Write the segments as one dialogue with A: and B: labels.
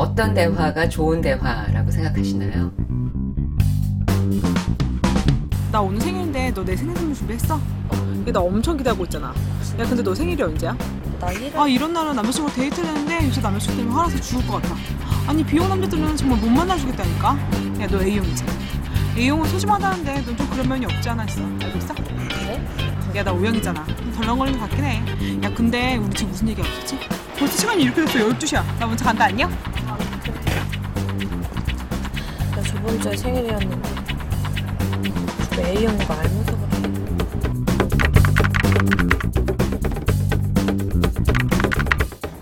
A: 어떤 대화가 좋은 대화라고 생각하시나요?
B: 나 오늘 생일인데 너 내 생일 선물 준비했어? 야, 나 엄청 기다리고 있잖아. 야, 근데 너 생일이 언제야?
C: 나 일을
B: 아, 이런 날은 남자친구랑 데이트를 했는데 요새 남자친구 때문에 화나서 죽을 것 같아. 아니, 비용 남자들은 정말 못 만나주겠다니까? 야, 너 A형이지? A형은 소심하다는데 넌 좀 그런 면이 없지 않아 있어. 알고 있어?
C: 그래?
B: 야, 나 O형이잖아. 좀 덜렁거리는 것 같긴 해. 야, 근데 우리 지금 무슨 얘기 없었지? 벌써 시간이 이렇게 됐어. 12시야. 나 먼저 간다, 안녕?
C: 저번 주에 생일이었는데 저 A형 거 알면서 그래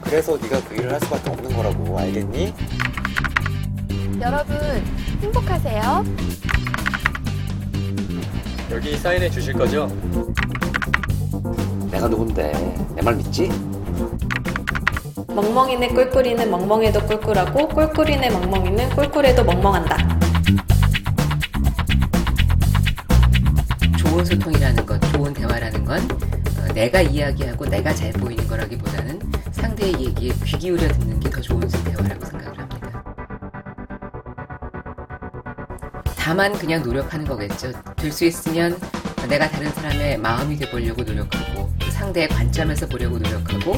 D: 그래서 네가 그 일을 할 수밖에 없는 거라고 알겠니?
E: 여러분 행복하세요.
F: 여기 사인해 주실 거죠?
D: 내가 누군데 내 말 믿지?
C: 멍멍이네 꿀꿀이는 멍멍해도 꿀꿀하고 꿀꿀이네 멍멍이는 꿀꿀해도 멍멍한다
A: 좋은 소통이라는 것, 좋은 대화라는 건 어, 내가 이야기하고 내가 잘 보이는 거라기보다는 상대의 얘기에 귀 기울여 듣는 게 더 좋은 대화라고 생각을 합니다. 다만 그냥 노력하는 거겠죠. 될 수 있으면 내가 다른 사람의 마음이 돼보려고 노력하고 그 상대의 관점에서 보려고 노력하고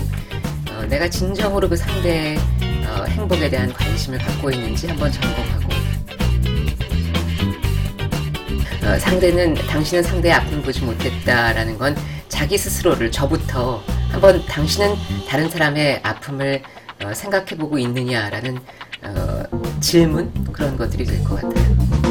A: 어, 내가 진정으로 그 상대의 어, 행복에 대한 관심을 갖고 있는지 한번 점검하고 어, 상대는 당신은 상대의 아픔을 보지 못했다라는 건 자기 스스로를 저부터 한번 당신은 다른 사람의 아픔을 어, 생각해보고 있느냐라는 어, 질문 그런 것들이 될 것 같아요.